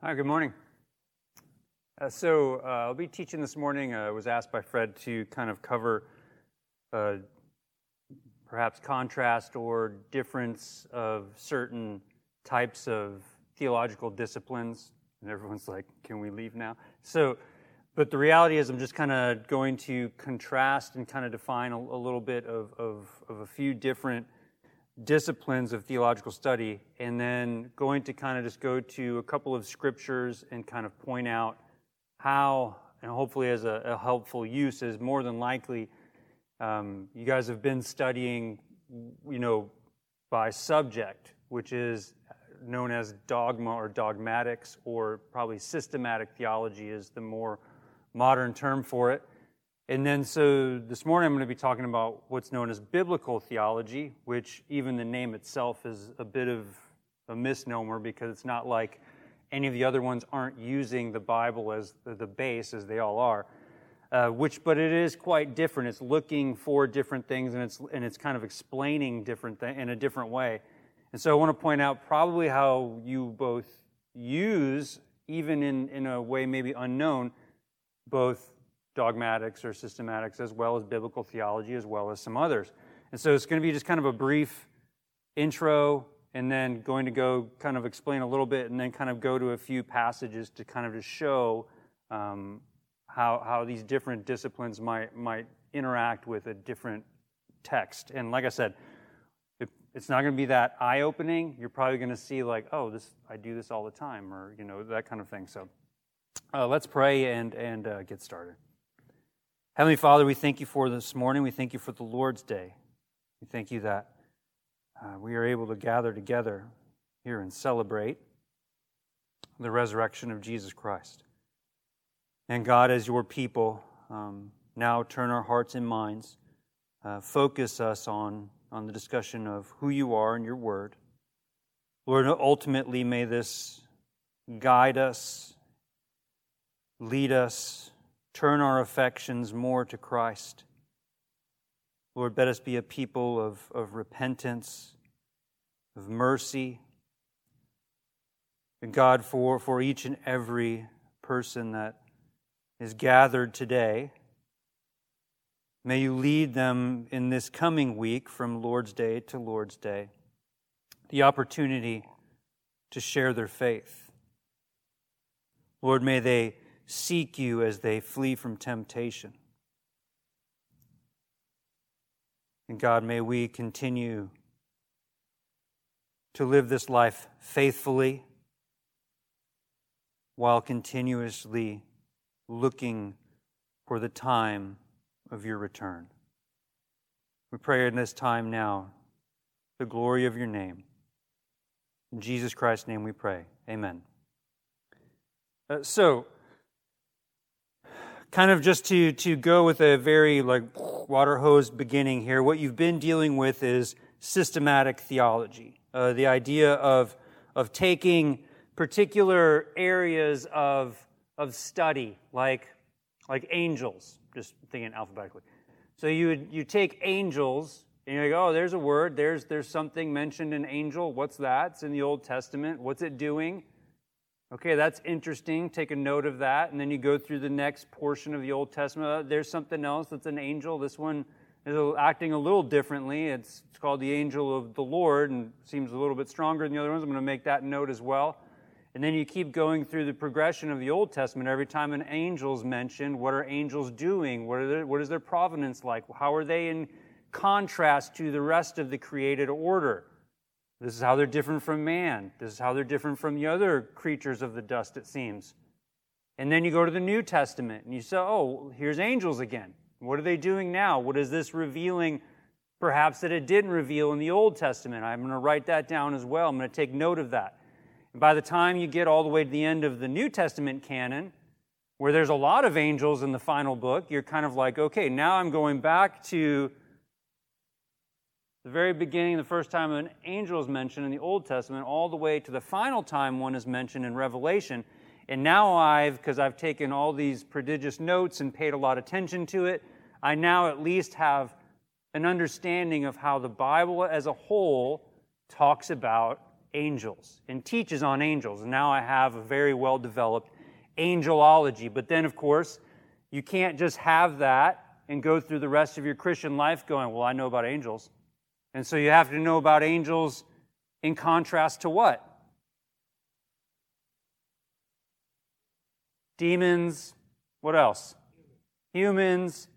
Hi, good morning. Uh, so, uh, I'll be teaching this morning. Uh, I was asked by Fred to kind of cover uh, perhaps contrast or difference of certain types of theological disciplines. And everyone's like, can we leave now? So, but the reality is, I'm just kind of going to contrast and kind of define a, a little bit of, of, of a few different disciplines of theological study, and then going to kind of just go to a couple of scriptures and kind of point out how, and hopefully as a, a helpful use, is more than likely um, you guys have been studying, you know, by subject, which is known as dogma or dogmatics, or probably systematic theology is the more modern term for it. And then, so this morning I'm going to be talking about what's known as biblical theology, which even the name itself is a bit of a misnomer because it's not like any of the other ones aren't using the Bible as the base, as they all are. Uh, which, but it is quite different. It's looking for different things, and it's and it's kind of explaining different things in a different way. And so, I want to point out probably how you both use, even in in a way maybe unknown, both dogmatics or systematics, as well as biblical theology, as well as some others. And so it's going to be just kind of a brief intro, and then going to go kind of explain a little bit, and then kind of go to a few passages to kind of just show um, how, how these different disciplines might, might interact with a different text. And like I said, it, it's not going to be that eye opening. You're probably going to see, like, oh, this, I do this all the time, or, you know, that kind of thing. So uh, let's pray and, and uh, get started. Heavenly Father, we thank you for this morning. We thank you for the Lord's Day. We thank you that uh, we are able to gather together here and celebrate the resurrection of Jesus Christ. And God, as your people, um, now turn our hearts and minds, uh, focus us on, on the discussion of who you are and your word. Lord, ultimately, may this guide us, lead us, turn our affections more to Christ. Lord, let us be a people of, of repentance, of mercy. And God, for, for each and every person that is gathered today, may you lead them in this coming week from Lord's Day to Lord's Day, the opportunity to share their faith. Lord, may they seek you as they flee from temptation. And God, may we continue to live this life faithfully while continuously looking for the time of your return. We pray in this time now the glory of your name. In Jesus Christ's name we pray. Amen. Uh, so, kind of just to, to go with a very like water hose beginning here, what you've been dealing with is systematic theology. Uh, the idea of, of taking particular areas of, of study, like, like angels, just thinking alphabetically. So you, would, you take angels, and you're like, oh, there's a word, there's, there's something mentioned in angel. What's that? It's in the Old Testament. What's it doing? Okay, that's interesting. Take a note of that. And then you go through the next portion of the Old Testament. Uh, there's something else that's an angel. This one is acting a little differently. It's, it's called the angel of the Lord and seems a little bit stronger than the other ones. I'm going to make that note as well. And then you keep going through the progression of the Old Testament. Every time an angel is mentioned, what are angels doing? What, their, what is their provenance like? How are they in contrast to the rest of the created order? This is how they're different from man. This is how they're different from the other creatures of the dust, it seems. And then you go to the New Testament and you say, oh, here's angels again. What are they doing now? What is this revealing, perhaps, that it didn't reveal in the Old Testament? I'm going to write that down as well. I'm going to take note of that. And by the time you get all the way to the end of the New Testament canon, where there's a lot of angels in the final book, you're kind of like, okay, now I'm going back to the very beginning, the first time an angel is mentioned in the Old Testament, all the way to the final time one is mentioned in Revelation. And now I've, because I've taken all these prodigious notes and paid a lot of attention to it, I now at least have an understanding of how the Bible as a whole talks about angels and teaches on angels. And now I have a very well developed angelology. But then, of course, you can't just have that and go through the rest of your Christian life going, Well, I know about angels. And so you have to know about angels in contrast to what? Demons. What else? Humans.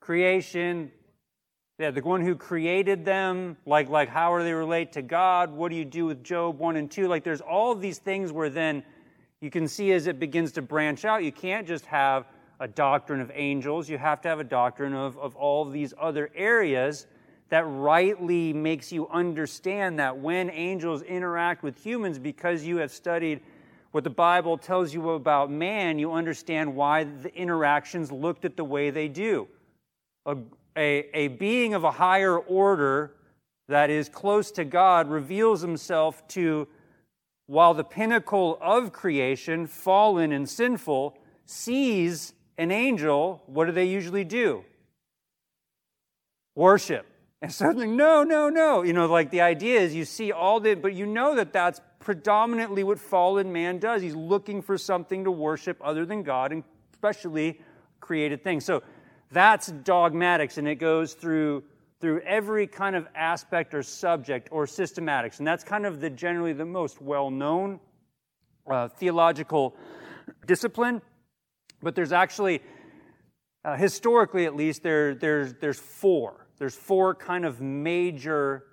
Creation. Yeah, the one who created them, like, like how do they relate to God? What do you do with Job 1 and 2? Like there's all these things where then you can see as it begins to branch out, you can't just have a doctrine of angels, you have to have a doctrine of, of all of these other areas that rightly makes you understand that when angels interact with humans, because you have studied what the Bible tells you about man, you understand why the interactions looked at the way they do. A, a, a being of a higher order that is close to God reveals himself to while the pinnacle of creation, fallen and sinful, sees an angel, what do they usually do? Worship. And suddenly, no, no, no. You know, like the idea is you see all the, but you know that that's predominantly what fallen man does. He's looking for something to worship other than God, and especially created things. So that's dogmatics, and it goes through through every kind of aspect or subject or systematics. And that's kind of the generally the most well known uh, theological discipline. But there's actually, uh, historically at least, there, there's, there's four. There's four kind of major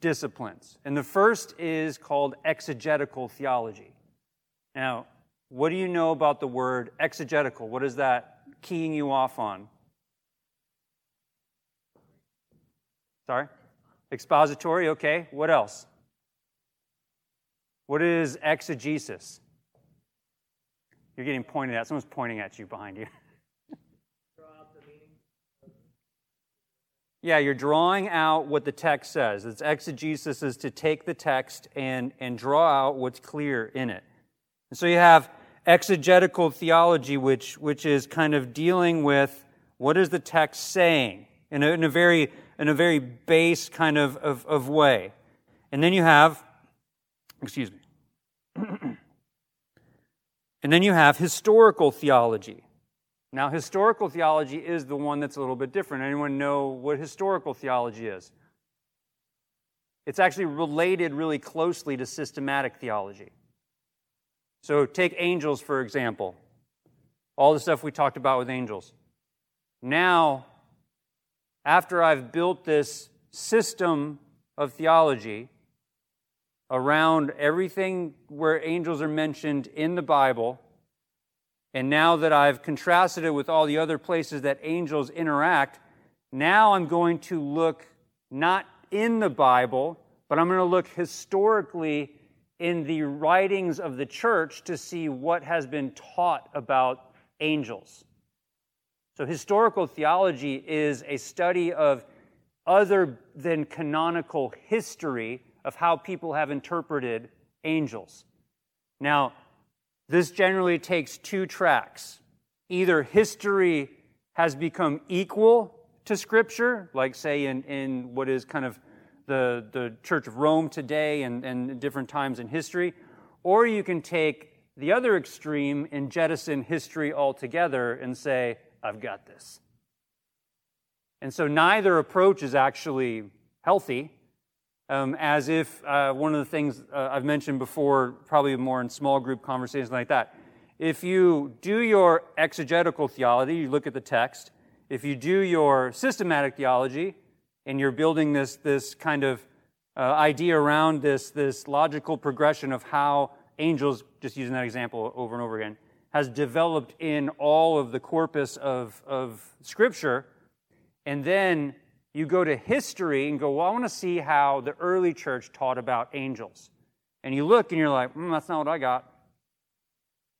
disciplines. And the first is called exegetical theology. Now, what do you know about the word exegetical? What is that keying you off on? Sorry? Expository, okay. What else? What is exegesis? You're getting pointed at. Someone's pointing at you behind you. yeah, you're drawing out what the text says. It's exegesis is to take the text and, and draw out what's clear in it. And so you have exegetical theology, which, which is kind of dealing with what is the text saying in a, in a very in a very base kind of, of, of way. And then you have, excuse me, and then you have historical theology. Now, historical theology is the one that's a little bit different. Anyone know what historical theology is? It's actually related really closely to systematic theology. So, take angels, for example. All the stuff we talked about with angels. Now, after I've built this system of theology around everything where angels are mentioned in the Bible, and now that I've contrasted it with all the other places that angels interact, now I'm going to look not in the Bible, but I'm going to look historically in the writings of the church to see what has been taught about angels. So, historical theology is a study of other than canonical history of how people have interpreted angels. Now, this generally takes two tracks. Either history has become equal to Scripture, like, say, in, in what is kind of the, the Church of Rome today and, and different times in history, or you can take the other extreme and jettison history altogether and say, I've got this. And so neither approach is actually healthy, um, as if uh, one of the things uh, I've mentioned before, probably more in small group conversations like that. If you do your exegetical theology, you look at the text. If you do your systematic theology, and you're building this, this kind of uh, idea around this, this logical progression of how angels, just using that example over and over again, has developed in all of the corpus of, of Scripture. And then you go to history and go, well, I want to see how the early church taught about angels. And you look and you're like, mm, that's not what I got.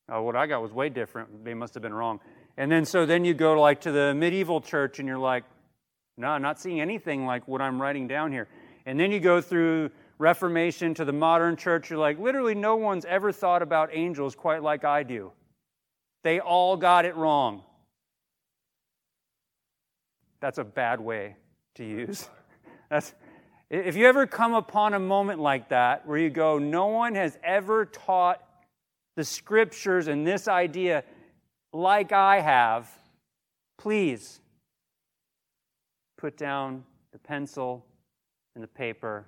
Oh, what I got was way different. They must have been wrong. And then so then you go like to the medieval church and you're like, no, I'm not seeing anything like what I'm writing down here. And then you go through Reformation to the modern church, you're like, literally no one's ever thought about angels quite like I do. They all got it wrong. That's a bad way to use. That's, If you ever come upon a moment like that where you go, no one has ever taught the scriptures and this idea like I have, please put down the pencil and the paper,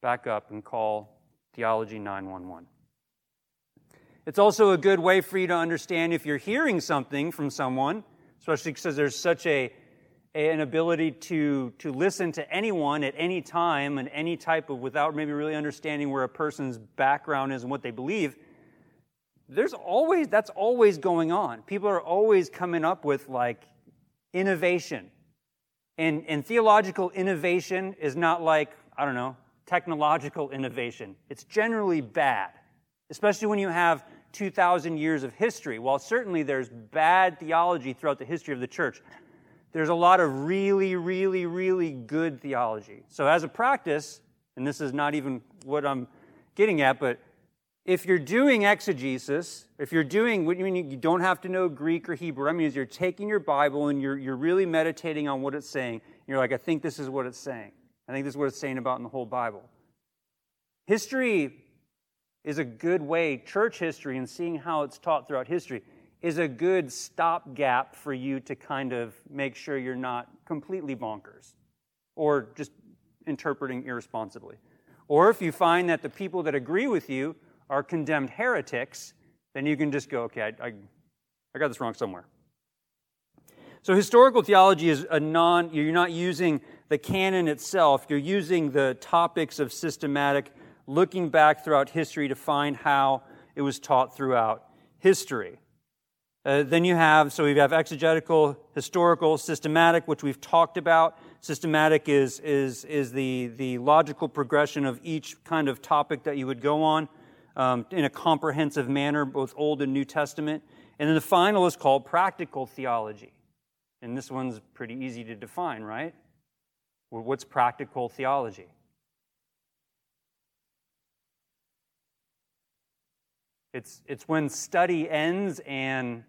back up, and call Theology 911. It's also a good way for you to understand if you're hearing something from someone, especially because there's such a, an ability to, to listen to anyone at any time and any type of, without maybe really understanding where a person's background is and what they believe. There's always, that's always going on. People are always coming up with like innovation. And, and theological innovation is not like, I don't know, technological innovation. It's generally bad, especially when you have 2,000 years of history. While certainly there's bad theology throughout the history of the church, there's a lot of really, really, really good theology. So, as a practice, and this is not even what I'm getting at, but if you're doing exegesis, if you're doing what you mean you don't have to know Greek or Hebrew, I mean is you're taking your Bible and you're, you're really meditating on what it's saying. you're like, I think this is what it's saying. I think this is what it's saying about in the whole Bible. History is a good way, church history and seeing how it's taught throughout history is a good stopgap for you to kind of make sure you're not completely bonkers or just interpreting irresponsibly. Or if you find that the people that agree with you are condemned heretics, then you can just go, okay, I, I, I got this wrong somewhere. So historical theology is a non, you're not using the canon itself, you're using the topics of systematic, looking back throughout history to find how it was taught throughout history. Uh, then you have, so we have exegetical, historical, systematic, which we've talked about. Systematic is, is, is the, the logical progression of each kind of topic that you would go on um, in a comprehensive manner, both Old and New Testament. And then the final is called practical theology. And this one's pretty easy to define, right? What's practical theology? It's, it's when study ends and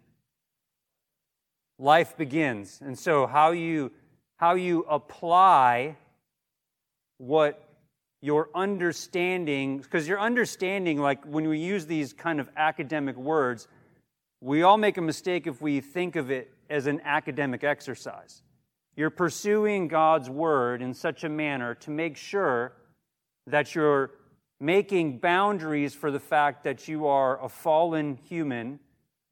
life begins. And so, how you, how you apply what your understanding, because your understanding, like when we use these kind of academic words, we all make a mistake if we think of it as an academic exercise. You're pursuing God's word in such a manner to make sure that you're making boundaries for the fact that you are a fallen human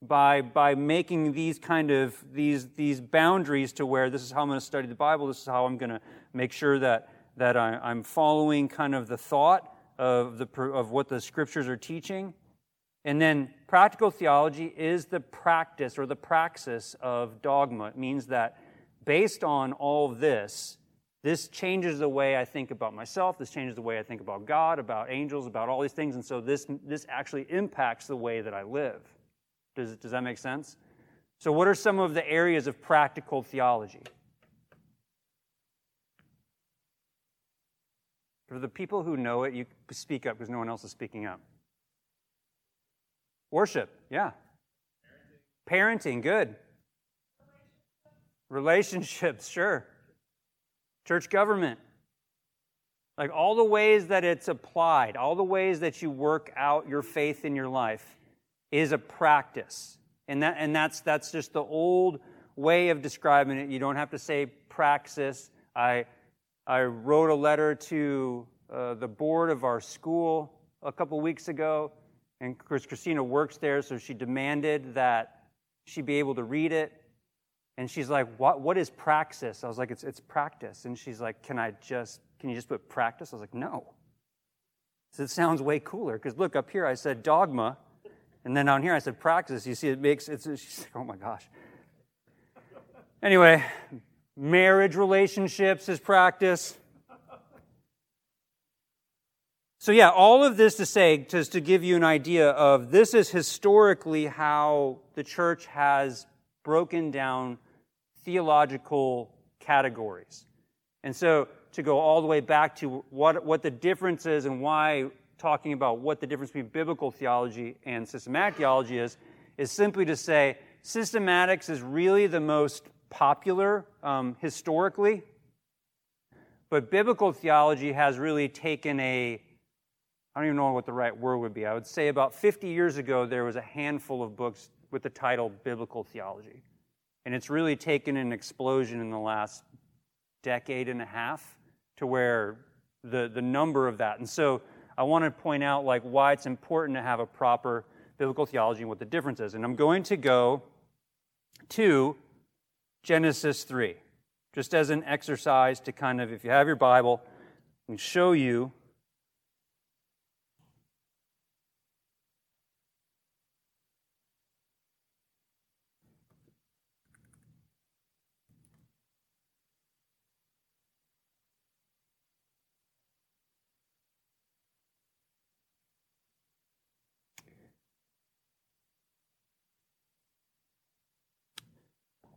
by, by making these kind of these, these boundaries to where this is how i'm going to study the bible this is how i'm going to make sure that, that I, i'm following kind of the thought of, the, of what the scriptures are teaching and then practical theology is the practice or the praxis of dogma it means that based on all this, this changes the way I think about myself. This changes the way I think about God, about angels, about all these things. And so this, this actually impacts the way that I live. Does, does that make sense? So, what are some of the areas of practical theology? For the people who know it, you speak up because no one else is speaking up. Worship, yeah. Parenting, Parenting good. Relationships, sure. Church government. Like all the ways that it's applied, all the ways that you work out your faith in your life is a practice. And, that, and that's, that's just the old way of describing it. You don't have to say praxis. I, I wrote a letter to uh, the board of our school a couple weeks ago, and Chris Christina works there, so she demanded that she be able to read it. And she's like, what, what is praxis? I was like, it's, it's practice. And she's like, can I just, can you just put practice? I was like, no. So it sounds way cooler. Because look, up here I said dogma. And then down here I said practice. You see, it makes, it's, she's like, oh my gosh. Anyway, marriage relationships is practice. So, yeah, all of this to say, just to give you an idea of this is historically how the church has broken down theological categories. And so to go all the way back to what, what the difference is and why talking about what the difference between biblical theology and systematic theology is, is simply to say systematics is really the most popular um, historically. but biblical theology has really taken a, I don't even know what the right word would be. I would say about 50 years ago, there was a handful of books with the title Biblical Theology. And it's really taken an explosion in the last decade and a half to where the, the number of that. And so I want to point out like why it's important to have a proper biblical theology and what the difference is. And I'm going to go to Genesis 3, just as an exercise to kind of, if you have your Bible, and show you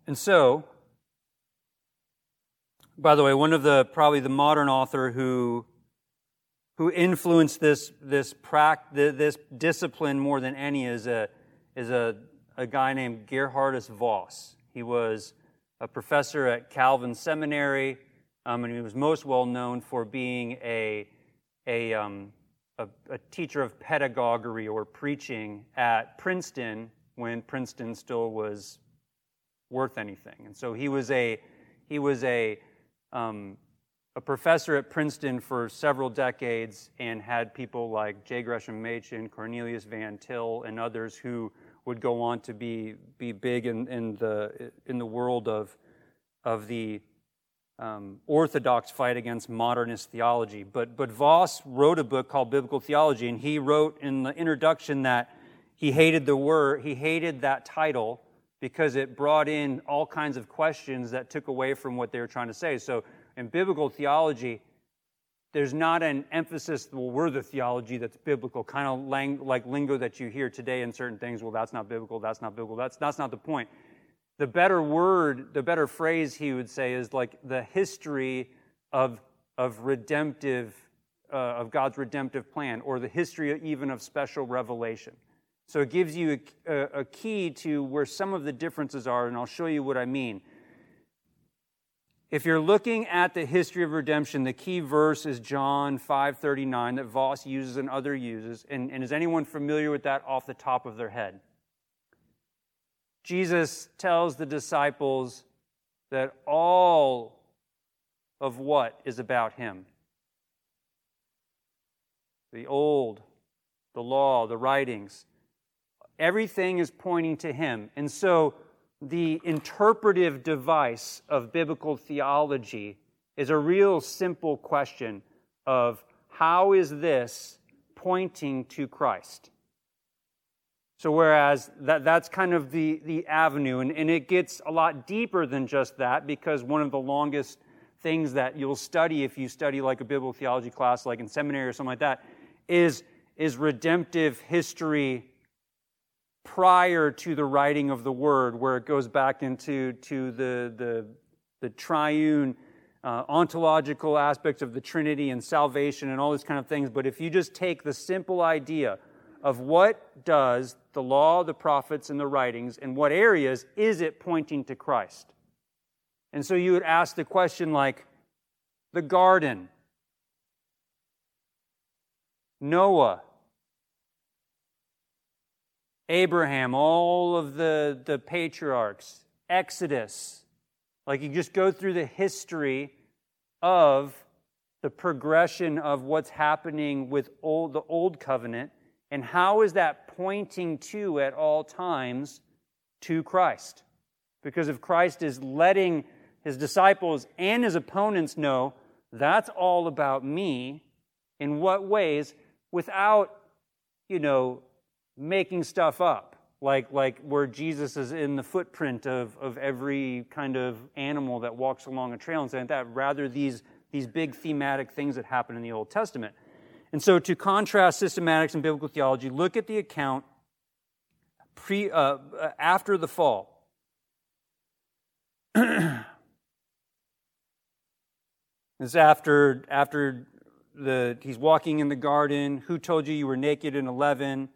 And so, by the way, one of the probably the modern author who who influenced this this practice, this discipline more than any is a is a, a guy named Geerhardus Vos. He was a professor at Calvin Seminary, um, and he was most well known for being a a, um, a, a teacher of pedagogy or preaching at Princeton when Princeton still was worth anything. And so he was a he was a um, a professor at Princeton for several decades and had people like J. Gresham Machen, Cornelius Van Til, and others who would go on to be be big in, in the in the world of of the um, orthodox fight against modernist theology. But but Vos wrote a book called Biblical Theology, and he wrote in the introduction that he hated the word, he hated that title because it brought in all kinds of questions that took away from what they were trying to say. So in biblical theology, there's not an emphasis, well, we're the theology that's biblical, kind of lang- like lingo that you hear today in certain things. Well, that's not biblical, that's not biblical, that's, that's not the point. The better word, the better phrase he would say is like the history of, of redemptive, uh, of God's redemptive plan, or the history even of special revelation. So it gives you a, a, key to where some of the differences are, and I'll show you what I mean. If you're looking at the history of redemption, the key verse is John 5:39 that Vos uses and other uses. And, and is anyone familiar with that off the top of their head? Jesus tells the disciples that all of what is about him. The old, the law, the writings, Everything is pointing to him. And so the interpretive device of biblical theology is a real simple question of how is this pointing to Christ? So, whereas that, that's kind of the, the avenue, and, and it gets a lot deeper than just that because one of the longest things that you'll study if you study like a biblical theology class, like in seminary or something like that, is, is redemptive history prior to the writing of the word, where it goes back into to the, the, the triune uh, ontological aspects of the Trinity and salvation and all these kind of things. But if you just take the simple idea of what does the law, the prophets, and the writings, in what areas is it pointing to Christ? And so you would ask the question like, the garden, Noah, Abraham, all of the, the patriarchs, Exodus. Like you just go through the history of the progression of what's happening with old, the old covenant and how is that pointing to at all times to Christ? Because if Christ is letting his disciples and his opponents know that's all about me, in what ways? Without, you know, making stuff up, like, like where Jesus is in the footprint of, of every kind of animal that walks along a trail and saying that, rather these, these big thematic things that happen in the Old Testament. And so, to contrast systematics and biblical theology, look at the account pre, uh, after the fall. it's after, after the, he's walking in the garden. Who told you you were naked in 11?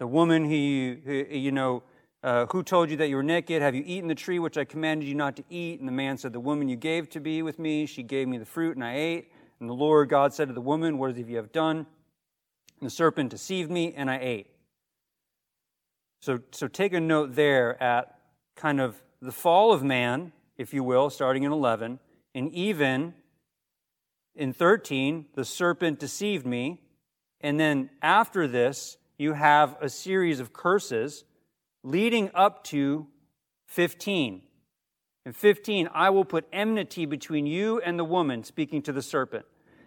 The woman who, who you know, uh, Who told you that you were naked? Have you eaten the tree which I commanded you not to eat? And the man said, The woman you gave to be with me, she gave me the fruit, and I ate. And the Lord God said to the woman, What have you have done? And the serpent deceived me, and I ate. So, so take a note there at kind of the fall of man, if you will, starting in 11, and even in 13, the serpent deceived me. And then after this, you have a series of curses leading up to 15. In 15, I will put enmity between you and the woman, speaking to the serpent,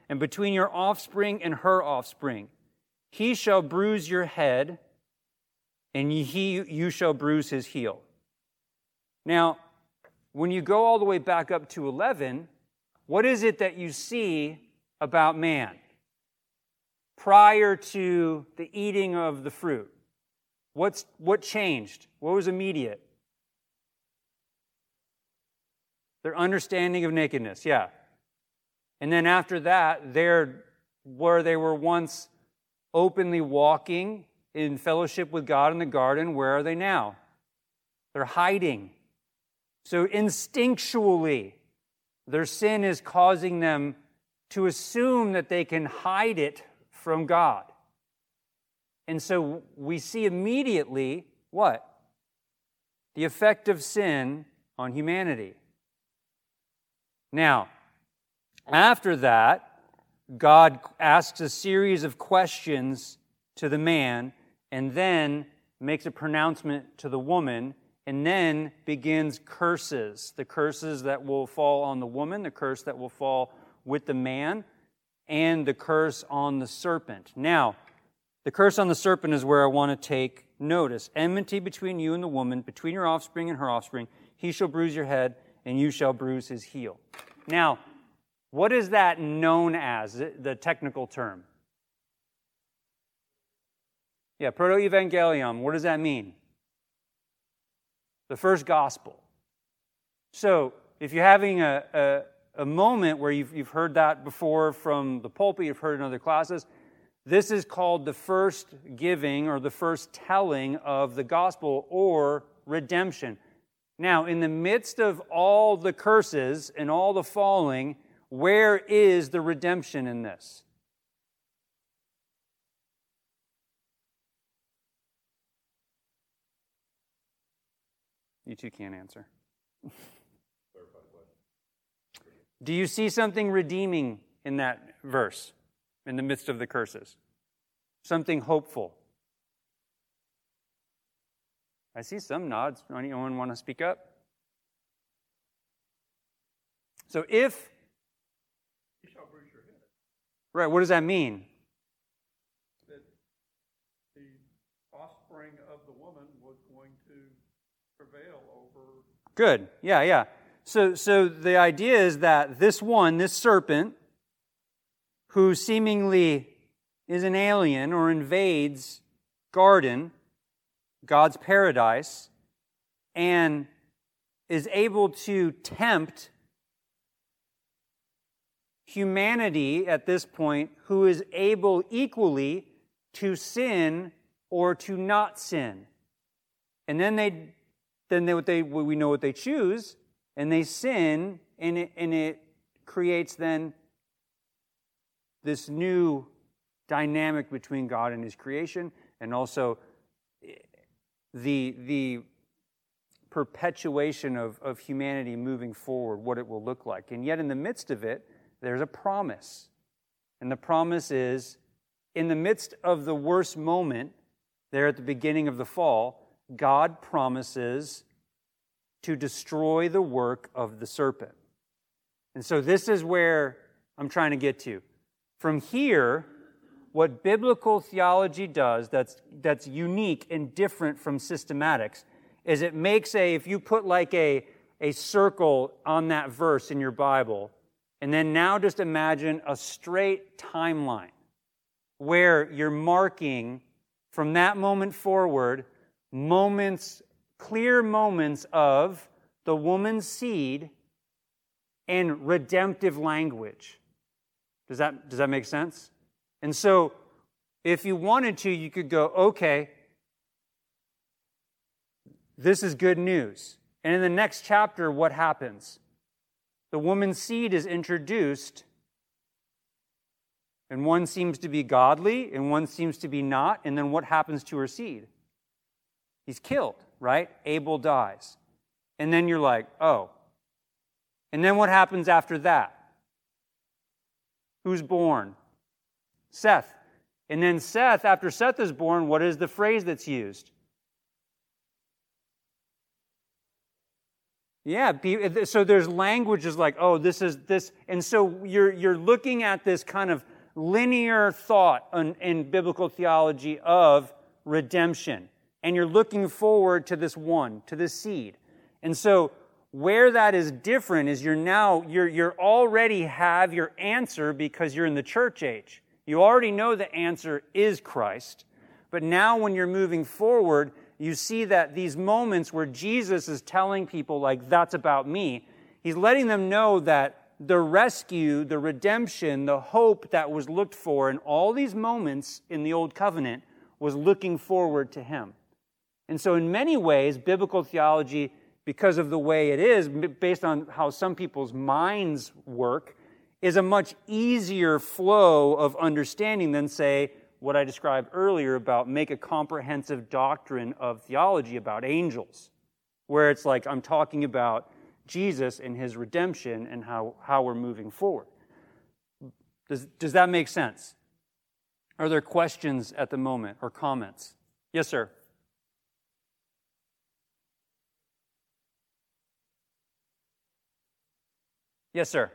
and between your offspring and her offspring. He shall bruise your head, and he, you shall bruise his heel. Now, when you go all the way back up to 11, what is it that you see about man prior to the eating of the fruit? What's, what changed? What was immediate? Their understanding of nakedness, yeah. And then after that, they're where they were once openly walking in fellowship with God in the garden, where are they now? They're hiding. So instinctually, their sin is causing them to assume that they can hide it from God. And so we see immediately what? The effect of sin on humanity. Now, after that, God asks a series of questions to the man and then makes a pronouncement to the woman and then begins curses the curses that will fall on the woman, the curse that will fall with the man, and the curse on the serpent. Now, the curse on the serpent is where I want to take notice. Enmity between you and the woman, between your offspring and her offspring. He shall bruise your head, and you shall bruise his heel. Now, what is that known as, the technical term? Yeah, proto evangelium. What does that mean? The first gospel. So, if you're having a, a, moment where you've, you've heard that before from the pulpit, you've heard in other classes, this is called the first giving or the first telling of the gospel or redemption. Now, in the midst of all the curses and all the falling, where is the redemption in this? You two can't answer. Do you see something redeeming in that verse? in the midst of the curses. Something hopeful. I see some nods. Anyone want to speak up? So if. Right, what does that mean? That the offspring of the woman was going to prevail over. Good. Yeah, yeah. So, so the idea is that this one, this serpent, who seemingly is an alien or invades garden, God's paradise, and is able to tempt humanity at this point who is able equally to sin or to not sin. And then they then they, what they we know what they choose and they sin and it, and it creates then this new dynamic between God and His creation, and also eh, the, the perpetuation of, of humanity moving forward, what it will look like. And yet, in the midst of it, there's a promise. And the promise is in the midst of the worst moment, there at the beginning of the fall, God promises to destroy the work of the serpent. And so, this is where I'm trying to get to. From here, what biblical theology does that's, that's unique and different from systematics is it makes a, if you put like a, a circle on that verse in your Bible, and then now just imagine a straight timeline where you're marking from that moment forward moments, clear moments of the woman's seed and redemptive language. Does that, does that make sense? And so, if you wanted to, you could go, okay, This is good news. And in the next chapter, what happens? The woman's seed is introduced, and one seems to be godly, and one seems to be not. And then what happens to her seed? He's killed, right? Abel dies. And then you're like, oh. And then what happens after that? Who's born? Seth. And then Seth, after Seth is born, what is the phrase that's used? Yeah, so there's languages like, oh, this is this. And so you're, you're looking at this kind of linear thought in, in biblical theology of redemption. And you're looking forward to this one, to this seed. And so where that is different is you're now, you're, you're already have your answer because you're in the church age. You already know the answer is Christ. But now when you're moving forward, you see that these moments where Jesus is telling people, like, that's about me, he's letting them know that the rescue, the redemption, the hope that was looked for in all these moments in the Old Covenant was looking forward to him. And so, in many ways, biblical theology, because of the way it is, based on how some people's minds work, is a much easier flow of understanding than, say, what I described earlier about make a comprehensive doctrine of theology about angels, where it's like I'm talking about Jesus and his redemption and how, how we're moving forward. Does, does that make sense? Are there questions at the moment or comments? Yes, sir. Yes, sir.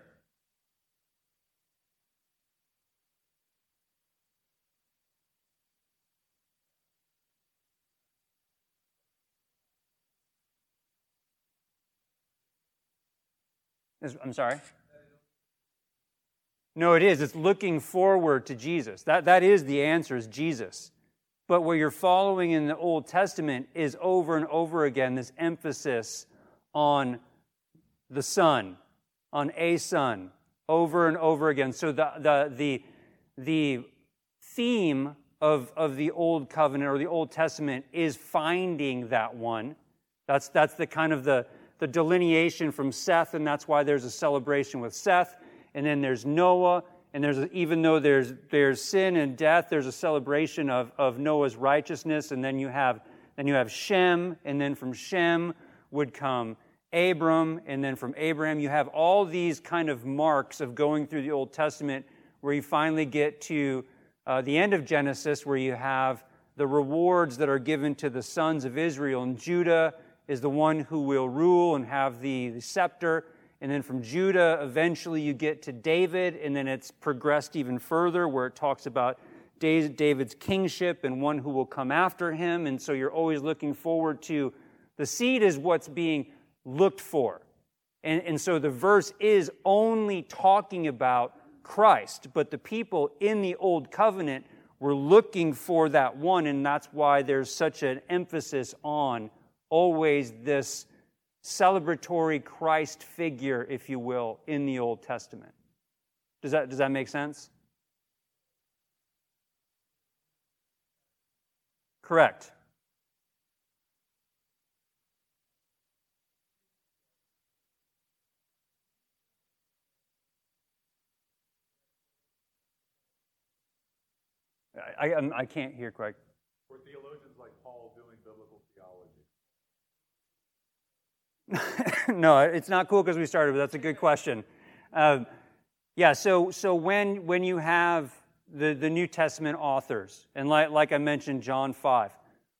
I'm sorry? No, it is. It's looking forward to Jesus. That, that is the answer, is Jesus. But what you're following in the Old Testament is over and over again this emphasis on the Son, on a over and over again. So the, the, the, the theme of, of the Old Covenant or the Old Testament is finding that one. That's, that's the kind of the, the delineation from Seth, and that's why there's a celebration with Seth. And then there's Noah, and there's a, even though there's there's sin and death, there's a celebration of, of Noah's righteousness. And then you have then you have Shem, and then from Shem would come Abram, and then from Abraham you have all these kind of marks of going through the Old Testament, where you finally get to uh, the end of Genesis, where you have the rewards that are given to the sons of Israel and Judah is the one who will rule and have the, the scepter. And then from Judah, eventually you get to David, and then it's progressed even further where it talks about David's kingship and one who will come after him. And so you're always looking forward to the seed, is what's being looked for. And, and so the verse is only talking about Christ, but the people in the Old Covenant were looking for that one, and that's why there's such an emphasis on always this celebratory Christ figure, if you will, in the Old Testament. Does that, does that make sense? Correct. I, I, I can't hear, Craig. Were theologians like Paul doing biblical theology? no, it's not cool because we started, but that's a good question. Uh, yeah, so, so when, when you have the, the New Testament authors, and like, like I mentioned, John 5,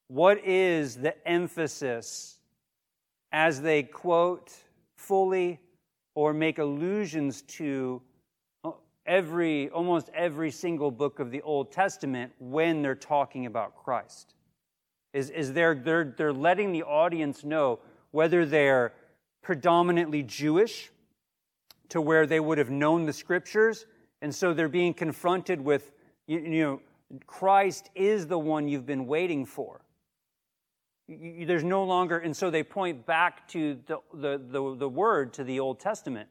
what is the emphasis as they quote fully or make allusions to every, almost every single book of the Old Testament when they're talking about Christ? Is, is they're, they're, they're letting the audience know whether they're predominantly Jewish, to where they would have known the scriptures, and so they're being confronted with, you, you know, Christ is the one you've been waiting for. You, there's no longer, and so they point back to the, the, the, the word, to the Old Testament.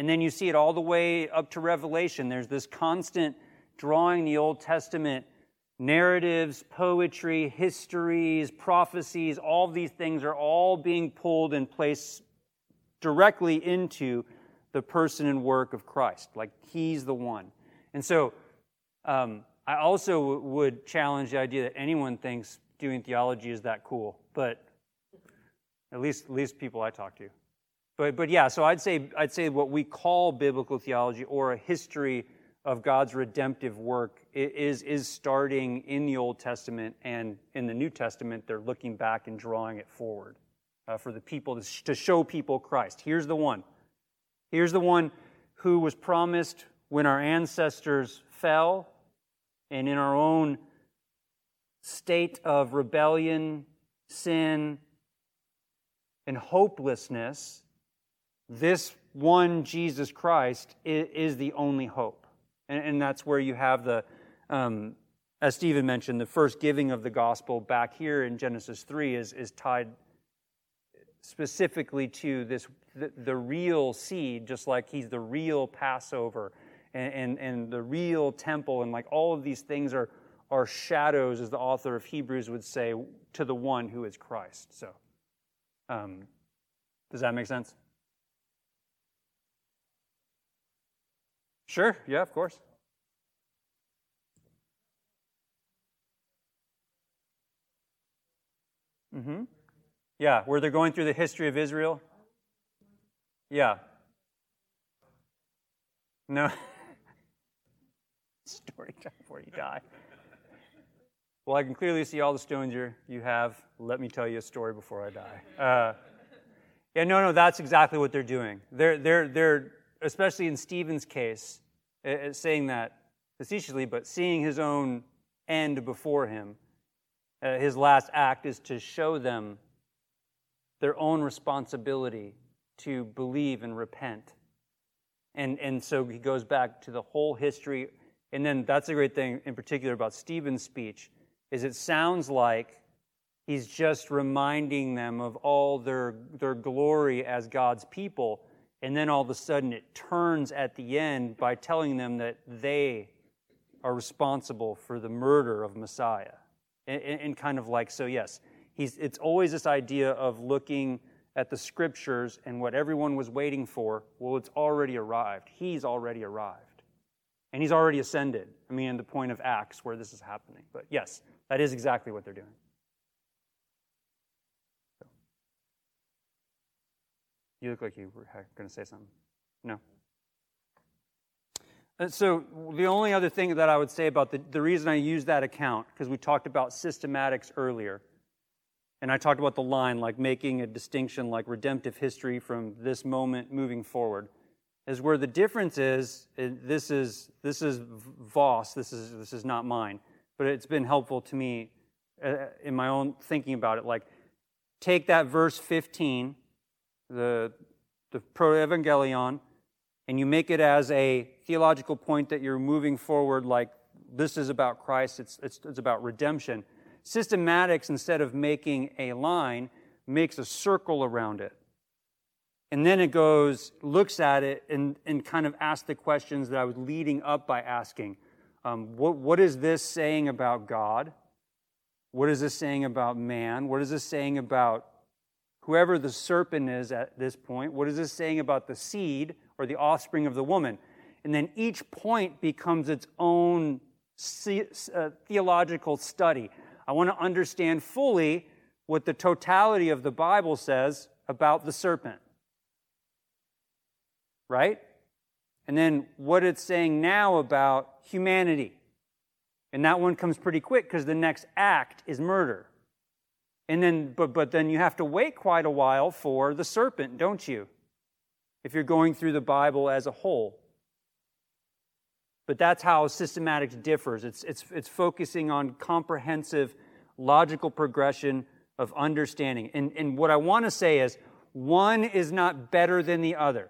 And then you see it all the way up to Revelation. There's this constant drawing the Old Testament narratives, poetry, histories, prophecies, all these things are all being pulled and placed directly into the person and work of Christ. Like he's the one. And so um, I also w- would challenge the idea that anyone thinks doing theology is that cool, but at least, at least people I talk to. But, but yeah, so I'd say, I'd say what we call biblical theology or a history of God's redemptive work is, is starting in the Old Testament and in the New Testament, they're looking back and drawing it forward uh, for the people to, to show people Christ. Here's the one. Here's the one who was promised when our ancestors fell and in our own state of rebellion, sin, and hopelessness. This one, Jesus Christ, is, the only hope. And, that's where you have the, um, as Stephen mentioned, the first giving of the gospel back here in Genesis 3 is, is tied specifically to this the, the real seed, just like he's the real Passover and, and, and the real temple, and like all of these things are, are shadows, as the author of Hebrews would say, to the one who is Christ. So, um, does that make sense? Sure, yeah, of course. Mm-hmm. Yeah, where they're going through the history of Israel. Yeah. No. Story time before you die. Well, I can clearly see all the stones you you have. Let me tell you a story before I die. Uh, yeah, no, no, that's exactly what they're doing. They're, they're, they're especially in Stephen's case, saying that facetiously, but seeing his own end before him, uh, his last act is to show them their own responsibility to believe and repent. And, and so he goes back to the whole history. And then that's a great thing in particular about Stephen's speech, is it sounds like he's just reminding them of all their, their glory as God's people and then all of a sudden it turns at the end by telling them that they are responsible for the murder of Messiah. And, and kind of like, so yes, he's, it's always this idea of looking at the scriptures and what everyone was waiting for. Well, it's already arrived. He's already arrived. And he's already ascended. I mean, in the point of Acts where this is happening. But yes, that is exactly what they're doing. You look like you were going to say something. No? Uh, so, the only other thing that I would say about the, the reason I use that account, because we talked about systematics earlier, and I talked about the line, like making a distinction like redemptive history from this moment moving forward, is where the difference is. This is this is Vos. This is this is not mine, but it's been helpful to me uh, in my own thinking about it. Like, take that verse 15 the, the proto-evangelion, and you make it as a theological point that you're moving forward like this is about Christ, it's, it's, it's about redemption. Systematics, instead of making a line, makes a circle around it. And then it goes, looks at it, and, and kind of asks the questions that I was leading up by asking. Um, what, what is this saying about God? What is this saying about man? What is this saying about whoever the serpent is at this point, what is this saying about the seed or the offspring of the woman? And then each point becomes its own uh, theological study. I want to understand fully what the totality of the Bible says about the serpent. Right? And then what it's saying now about humanity. And that one comes pretty quick because the next act is murder. And then, but, but then you have to wait quite a while for the serpent, don't you? If you're going through the Bible as a whole. But that's how systematics differs. It's, it's, it's focusing on comprehensive, logical progression of understanding. And, and what I want to say is one is not better than the other.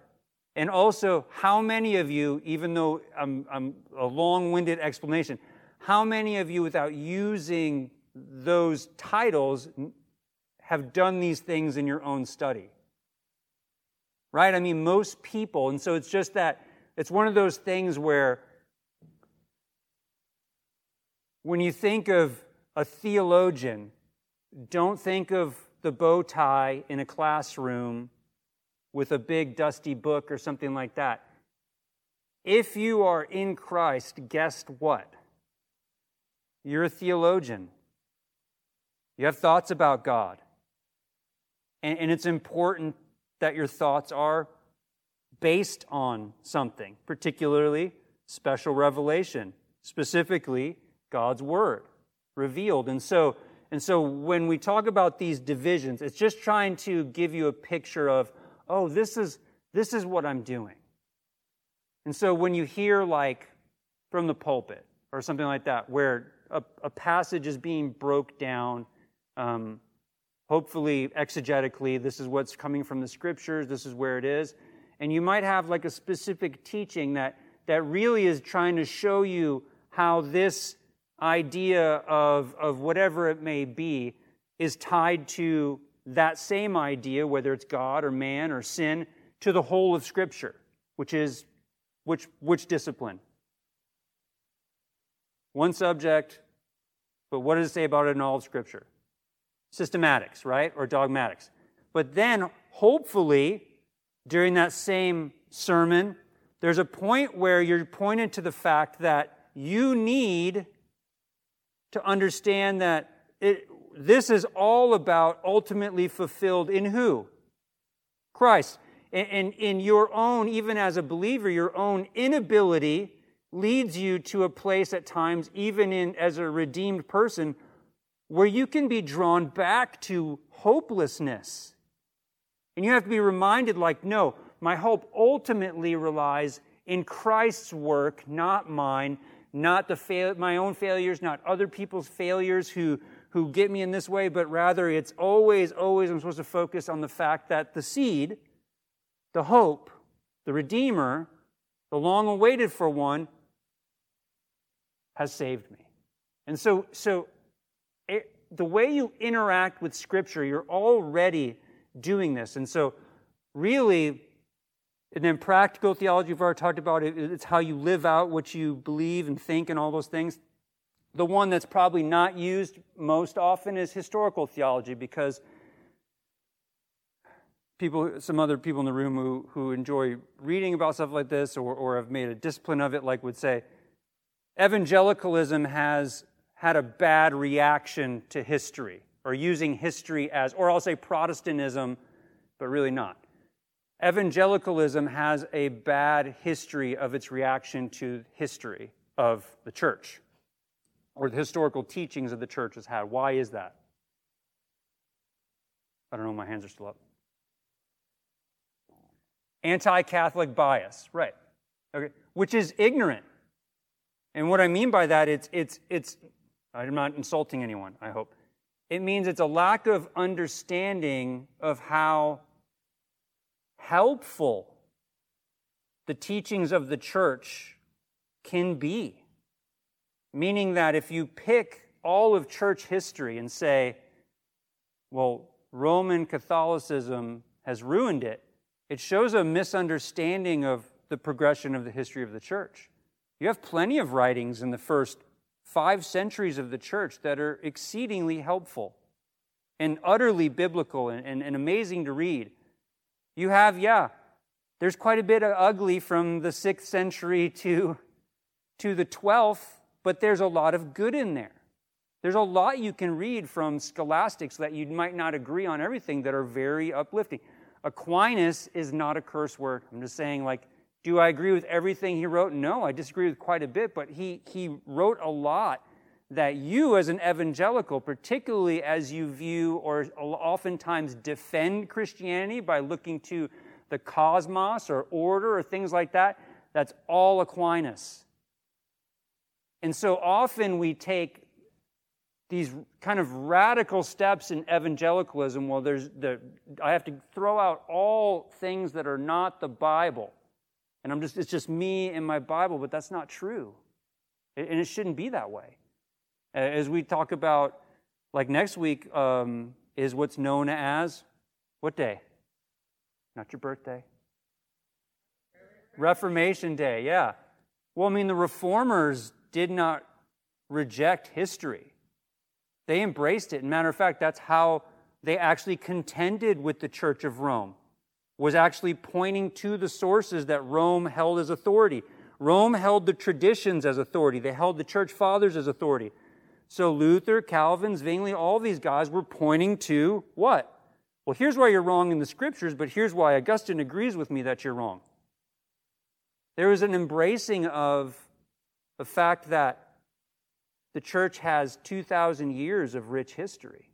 And also, how many of you, even though I'm, I'm a long winded explanation, how many of you, without using those titles have done these things in your own study. Right? I mean, most people, and so it's just that it's one of those things where when you think of a theologian, don't think of the bow tie in a classroom with a big dusty book or something like that. If you are in Christ, guess what? You're a theologian. You have thoughts about God. And, and, it's important that your thoughts are based on something, particularly special revelation, specifically God's Word revealed. And so, and so when we talk about these divisions, it's just trying to give you a picture of, oh, this is, this is what I'm doing. And so when you hear, like, from the pulpit or something like that, where a, a passage is being broke down, um, hopefully exegetically, this is what's coming from the scriptures, this is where it is. And you might have like a specific teaching that, that really is trying to show you how this idea of, of whatever it may be is tied to that same idea, whether it's God or man or sin, to the whole of Scripture, which is which, which discipline? One subject, but what does it say about it in all of Scripture? Systematics, right? Or dogmatics. But then, hopefully, during that same sermon, there's a point where you're pointed to the fact that you need to understand that it, this is all about ultimately fulfilled in who? Christ. And in your own, even as a believer, your own inability leads you to a place at times, even in, as a redeemed person, where you can be drawn back to hopelessness. And you have to be reminded, like, no, my hope ultimately relies in Christ's work, not mine, not the fail- my own failures, not other people's failures who, who get me in this way, but rather it's always, always I'm supposed to focus on the fact that the seed, the hope, the Redeemer, the long awaited for one, has saved me. And so, so the way you interact with Scripture, you're already doing this. And so, really, and then practical theology, we've already talked about it. It's how you live out what you believe and think and all those things. The one that's probably not used most often is historical theology because people, some other people in the room who, who enjoy reading about stuff like this or, or have made a discipline of it, like would say, evangelicalism has had a bad reaction to history or using history as, or I'll say Protestantism, but really not. Evangelicalism has a bad history of its reaction to history of the church or the historical teachings of the church has had. Why is that? I don't know, my hands are still up. Anti Catholic bias, right. Okay. Which is ignorant. And what I mean by that, it's, it's, it's, I'm not insulting anyone, I hope. It means it's a lack of understanding of how helpful the teachings of the church can be. Meaning that if you pick all of church history and say, well, Roman Catholicism has ruined it, it shows a misunderstanding of the progression of the history of the church. You have plenty of writings in the first five centuries of the church that are exceedingly helpful and utterly biblical and, and, and amazing to read. You have, yeah, there's quite a bit of ugly from the 6th century to, to the 12th, but there's a lot of good in there. There's a lot you can read from scholastics that you might not agree on everything that are very uplifting. Aquinas is not a curse word. I'm just saying, like, do I agree with everything he wrote? No, I disagree with quite a bit, but he, he wrote a lot that you, as an evangelical, particularly as you view or oftentimes defend Christianity by looking to the cosmos or order or things like that, that's all Aquinas. And so often we take these kind of radical steps in evangelicalism. Well, there's the, I have to throw out all things that are not the Bible. And I'm just, it's just me and my Bible, but that's not true. And it shouldn't be that way. As we talk about, like next week, um, is what's known as what day? Not your birthday. Reformation Day, yeah. Well, I mean, the reformers did not reject history. They embraced it. matter of fact, that's how they actually contended with the Church of Rome, was actually pointing to the sources that Rome held as authority. Rome held the traditions as authority. They held the church fathers as authority. So Luther, Calvin, Zwingli, all these guys were pointing to what? Well, here's why you're wrong in the scriptures, but here's why Augustine agrees with me that you're wrong. There was an embracing of the fact that the church has 2,000 years of rich history.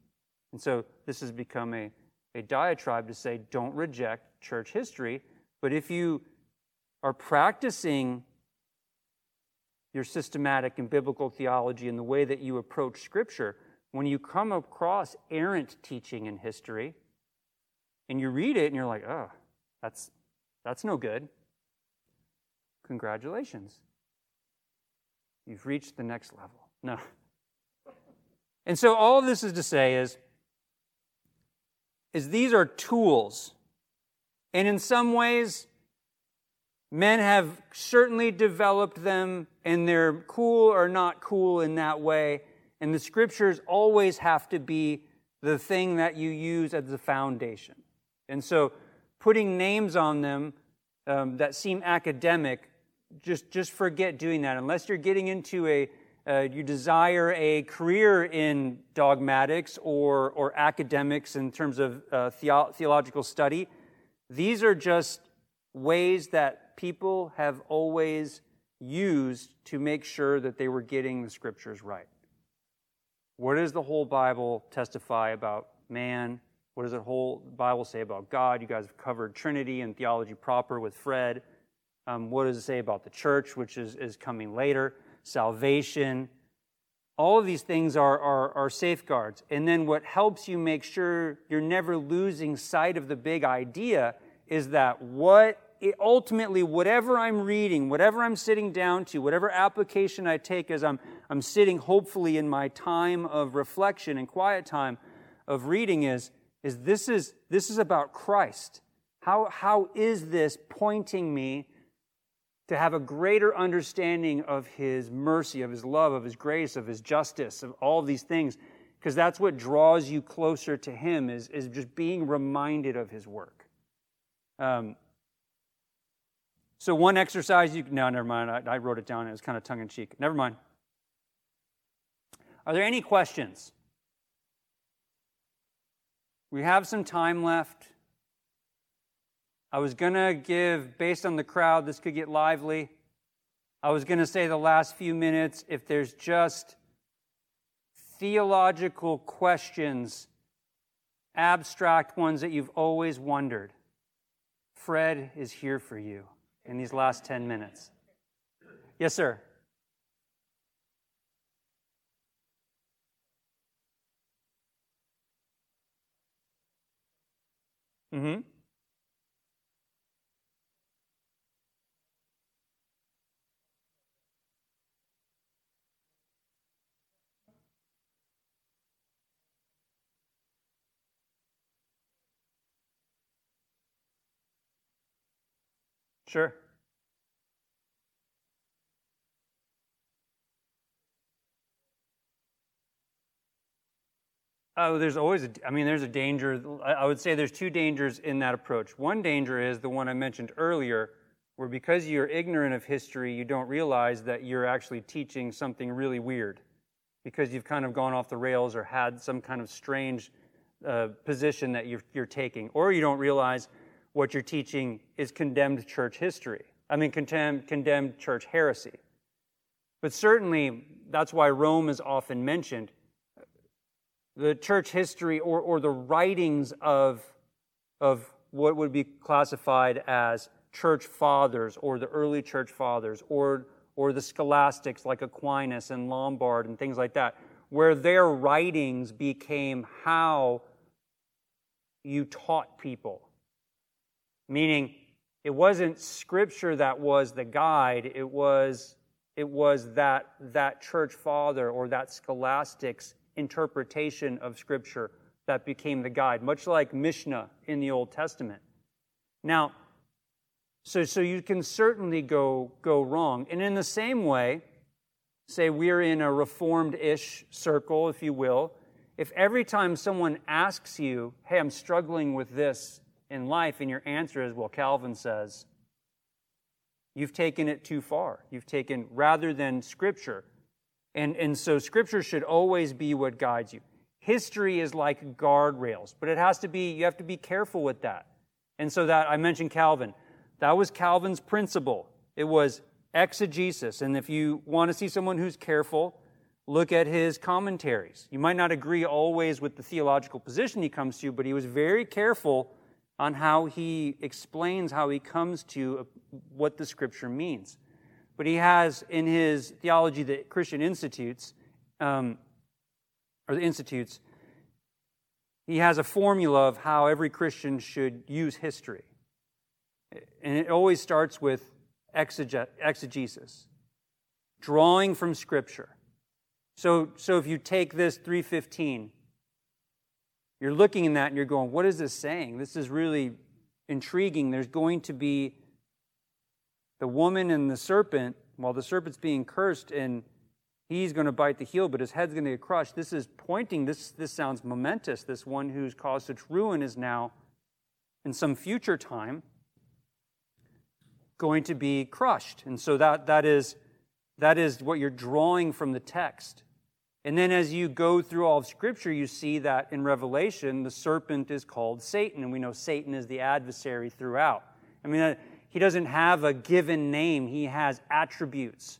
And so this has become a, a diatribe to say don't reject church history, but if you are practicing your systematic and biblical theology in the way that you approach Scripture, when you come across errant teaching in history and you read it and you're like, oh, that's, that's no good, congratulations. You've reached the next level. No. And so all this is to say is, is these are tools. And in some ways, men have certainly developed them and they're cool or not cool in that way. And the scriptures always have to be the thing that you use as the foundation. And so putting names on them um, that seem academic, just, just forget doing that. Unless you're getting into a, uh, you desire a career in dogmatics or, or academics in terms of uh, theo- theological study, these are just ways that people have always used to make sure that they were getting the scriptures right. What does the whole Bible testify about man? What does the whole Bible say about God? You guys have covered Trinity and theology proper with Fred. Um, what does it say about the church, which is, is coming later? salvation. All of these things are, are, are safeguards. And then what helps you make sure you're never losing sight of the big idea is that what it, ultimately, whatever I'm reading, whatever I'm sitting down to, whatever application I take as I'm, I'm sitting hopefully in my time of reflection and quiet time of reading is, is this is this is about Christ. How, how is this pointing me to have a greater understanding of His mercy, of His love, of His grace, of His justice, of all these things, because that's what draws you closer to Him, is, is just being reminded of His work. Um, so, one exercise you no, never mind. I, I wrote it down. It was kind of tongue in cheek. Never mind. Are there any questions? We have some time left. I was going to give, based on the crowd, this could get lively. I was going to say the last few minutes, if there's just theological questions, abstract ones that you've always wondered, Fred is here for you in these last 10 minutes. Yes, sir. Mm hmm. Sure. Oh, there's always a, I mean, there's a danger. I would say there's two dangers in that approach. One danger is the one I mentioned earlier, where because you're ignorant of history, you don't realize that you're actually teaching something really weird because you've kind of gone off the rails or had some kind of strange uh, position that you're, you're taking. Or you don't realize what you're teaching is condemned church history. I mean, condemned, condemned church heresy. But certainly, that's why Rome is often mentioned. The church history or, or the writings of, of what would be classified as church fathers or the early church fathers or, or the scholastics like Aquinas and Lombard and things like that, where their writings became how you taught people meaning it wasn't scripture that was the guide it was it was that that church father or that scholastic's interpretation of scripture that became the guide much like mishnah in the old testament. Now so so you can certainly go go wrong. And in the same way say we're in a reformed ish circle, if you will, if every time someone asks you, hey, I'm struggling with this in life, and your answer is, well, Calvin says, you've taken it too far. You've taken, rather than Scripture. And, and so Scripture should always be what guides you. History is like guardrails, but it has to be, you have to be careful with that. And so that, I mentioned Calvin. That was Calvin's principle. It was exegesis. And if you want to see someone who's careful, look at his commentaries. You might not agree always with the theological position he comes to, but he was very careful on how he explains how he comes to what the scripture means. But he has in his theology, the Christian Institutes, um, or the Institutes, he has a formula of how every Christian should use history. And it always starts with exegesis, drawing from Scripture. So, so if you take this 315, you're looking in that and you're going, what is this saying? This is really intriguing. There's going to be the woman and the serpent, while the serpent's being cursed and he's going to bite the heel, but his head's going to get crushed. This is pointing, this, this sounds momentous. This one who's caused such ruin is now, in some future time, going to be crushed. And so that, that, is, that is what you're drawing from the text. And then as you go through all of Scripture, you see that in Revelation, the serpent is called Satan. And we know Satan is the adversary throughout. I mean, uh, he doesn't have a given name, he has attributes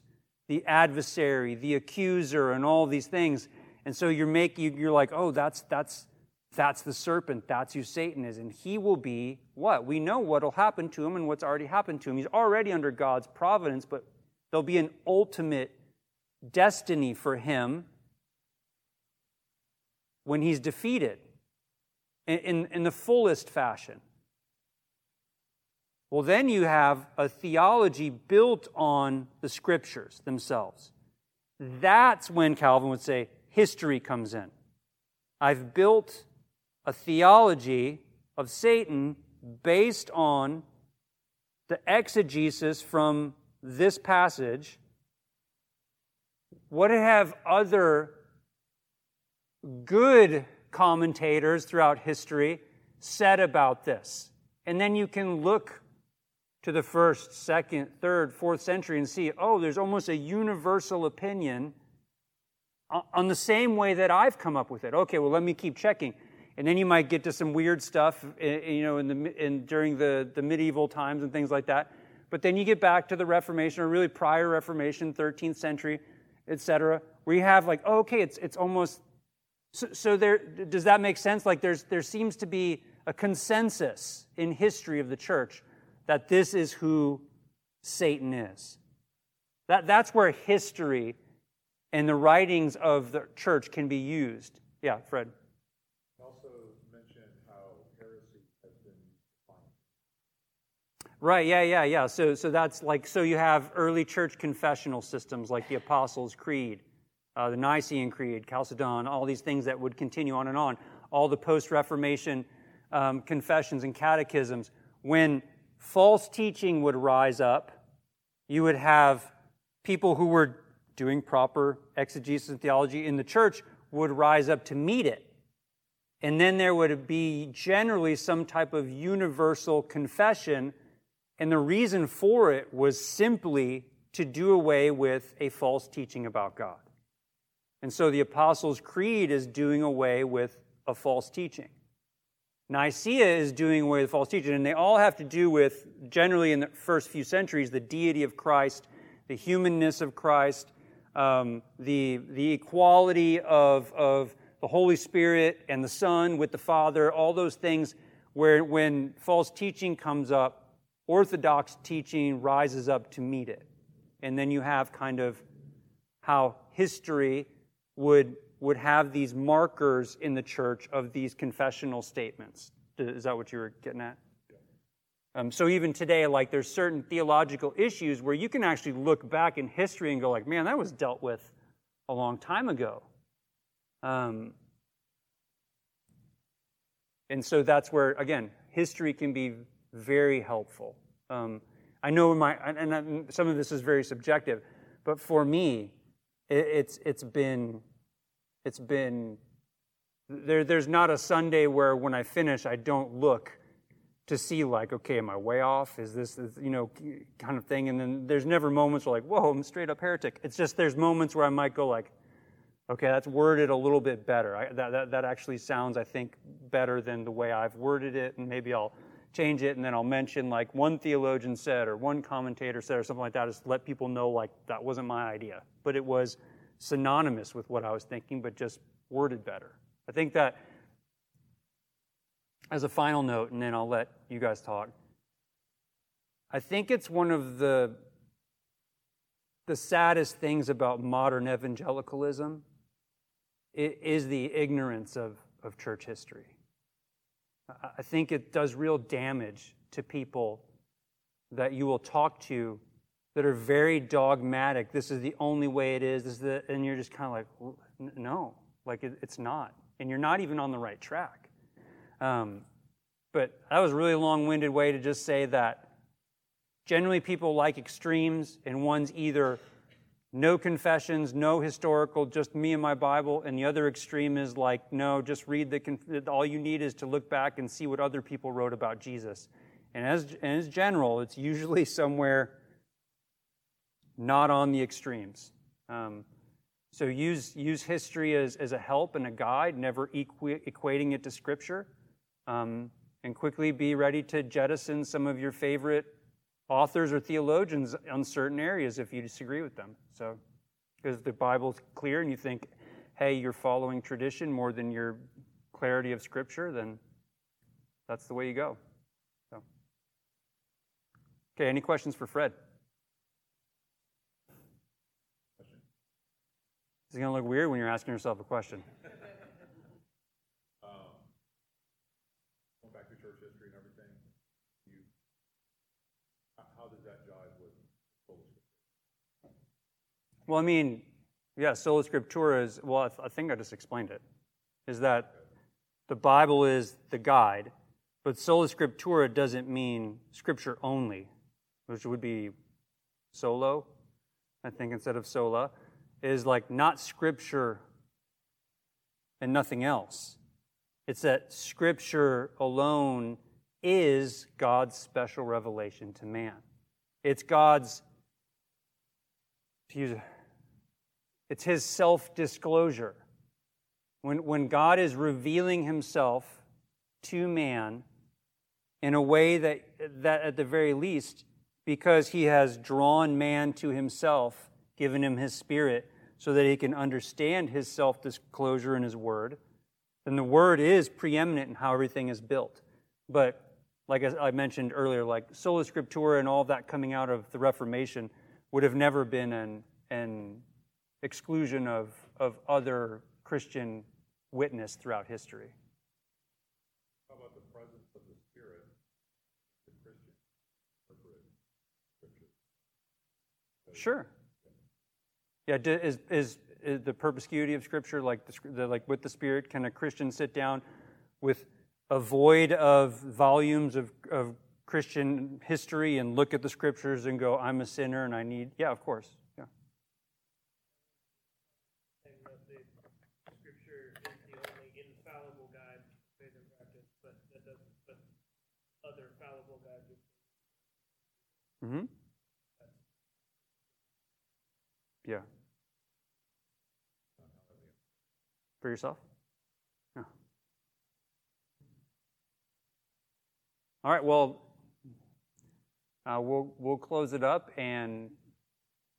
the adversary, the accuser, and all these things. And so you're making, you're like, oh, that's, that's, that's the serpent. That's who Satan is. And he will be what? We know what will happen to him and what's already happened to him. He's already under God's providence, but there'll be an ultimate destiny for him when he's defeated in, in, in the fullest fashion. Well, then you have a theology built on the scriptures themselves. That's when Calvin would say history comes in. I've built a theology of Satan based on the exegesis from this passage. What have other good commentators throughout history said about this? And then you can look to the first, second, third, fourth century and see, oh, there's almost a universal opinion on the same way that I've come up with it. Okay, well, let me keep checking and then you might get to some weird stuff, eh, eh, you know, in the in, during the, the medieval times and things like that. But then you get back to the Reformation, or really prior Reformation, 13th century, etc., where you have like, oh, okay, it's it's almost. So, so there does that make sense? Like there's there seems to be a consensus in history of the church that this is who Satan is. That, that's where history and the writings of the church can be used. Yeah, Fred. Also mention how heresy has been defined. Right, yeah, yeah, yeah. So, so that's like, so you have early church confessional systems like the Apostles' Creed, uh, the Nicene Creed, Chalcedon, all these things that would continue on and on, all the post Reformation um, confessions and catechisms. When false teaching would rise up, you would have people who were doing proper exegesis and theology in the church would rise up to meet it. And then there would be generally some type of universal confession and the reason for it was simply to do away with a false teaching about God. And so the Apostles' Creed is doing away with a false teaching. Nicaea is doing away with false teaching, and they all have to do with, generally in the first few centuries, the deity of Christ, the humanness of Christ, um, the, the equality of, of the Holy Spirit and the Son with the Father, all those things where when false teaching comes up, Orthodox teaching rises up to meet it. And then you have kind of how history would, would have these markers in the church of these confessional statements. Is that what you were getting at? Um, so even today, like there's certain theological issues where you can actually look back in history and go like, man, that was dealt with a long time ago. Um, and so that's where, again, history can be very helpful. Um, I know my, and some of this is very subjective, but for me, it, it's it's been it's been there, there's not a Sunday where when I finish I don't look to see like okay am I way off? Is this, you know kind of thing. And then there's never moments where like whoa I'm straight up heretic. It's just there's moments where I might go like okay that's worded a little bit better. I, that, that that actually sounds I think better than the way I've worded it. And maybe I'll change it and then I'll mention like one theologian said or one commentator said or something like that, just let people know like that wasn't my idea. But it was synonymous with what I was thinking, but just worded better. I think that as a final note, and then I'll let you guys talk. I think it's one of the the saddest things about modern evangelicalism is the ignorance of, of church history. I think it does real damage to people that you will talk to that are very dogmatic. This is the only way it is. This is the, and you're just kind of like, no, like it, it's not. And you're not even on the right track. Um, but that was a really long winded way to just say that generally people like extremes, and one's either no confessions, no historical, just me and my Bible. And the other extreme is like, no, just read the, all you need is to look back and see what other people wrote about Jesus. And as, and as general, it's usually somewhere not on the extremes. Um, so use, use history as, as a help and a guide, never equi- equating it to Scripture. Um, and quickly be ready to jettison some of your favorite authors or theologians on certain areas if you disagree with them. So, because the Bible's clear and you think, hey, you're following tradition more than your clarity of Scripture, then that's the way you go. So. Okay, any questions for Fred? Is it going to look weird when you're asking yourself a question? Well, I mean, yeah, sola scriptura is, well, I think I just explained it, is that the Bible is the guide, but sola scriptura doesn't mean scripture only, which would be solo, I think, instead of sola, is like not scripture and nothing else. It's that scripture alone is God's special revelation to man. It's God's, it's his self disclosure. When, when God is revealing himself to man in a way that, that, at the very least, because he has drawn man to himself, given him his spirit, so that he can understand his self disclosure in his word, then the word is preeminent in how everything is built. But like I mentioned earlier, like sola scriptura and all of that coming out of the Reformation would have never been an, an exclusion of, of other Christian witness throughout history. How about the presence of the Spirit Christian Sure. Yeah, is, is, is the perspicuity of Scripture like the, the, like with the Spirit? Can a Christian sit down with void of volumes of, of Christian history and look at the Scriptures and go, "I'm a sinner and I need"? Yeah, of course. Yeah. Mm-hmm. Yeah. For yourself? All right, well, uh, we'll, we'll close it up and,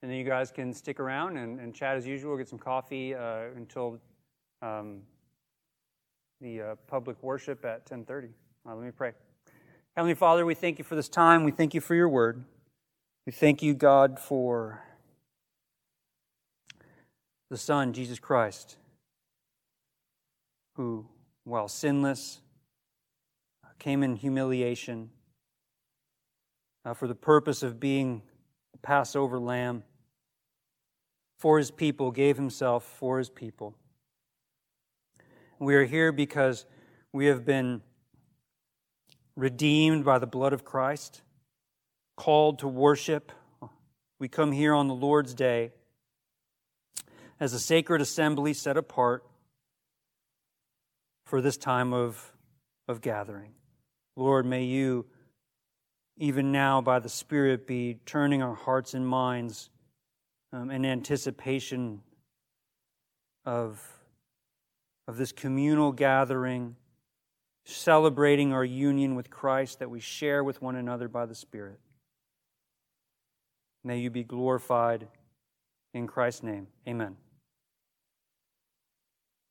and then you guys can stick around and, and chat as usual, get some coffee uh, until um, the uh, public worship at 1030. Uh, let me pray. Heavenly Father, we thank you for this time. We thank you for your word. We thank you, God, for the Son, Jesus Christ, who, while sinless, came in humiliation uh, for the purpose of being a Passover lamb for his people, gave himself for his people. We are here because we have been redeemed by the blood of Christ, called to worship. We come here on the Lord's day as a sacred assembly set apart for this time of, of gathering. Lord, may you, even now by the Spirit, be turning our hearts and minds um, in anticipation of, of this communal gathering, celebrating our union with Christ that we share with one another by the Spirit. May you be glorified in Christ's name. Amen.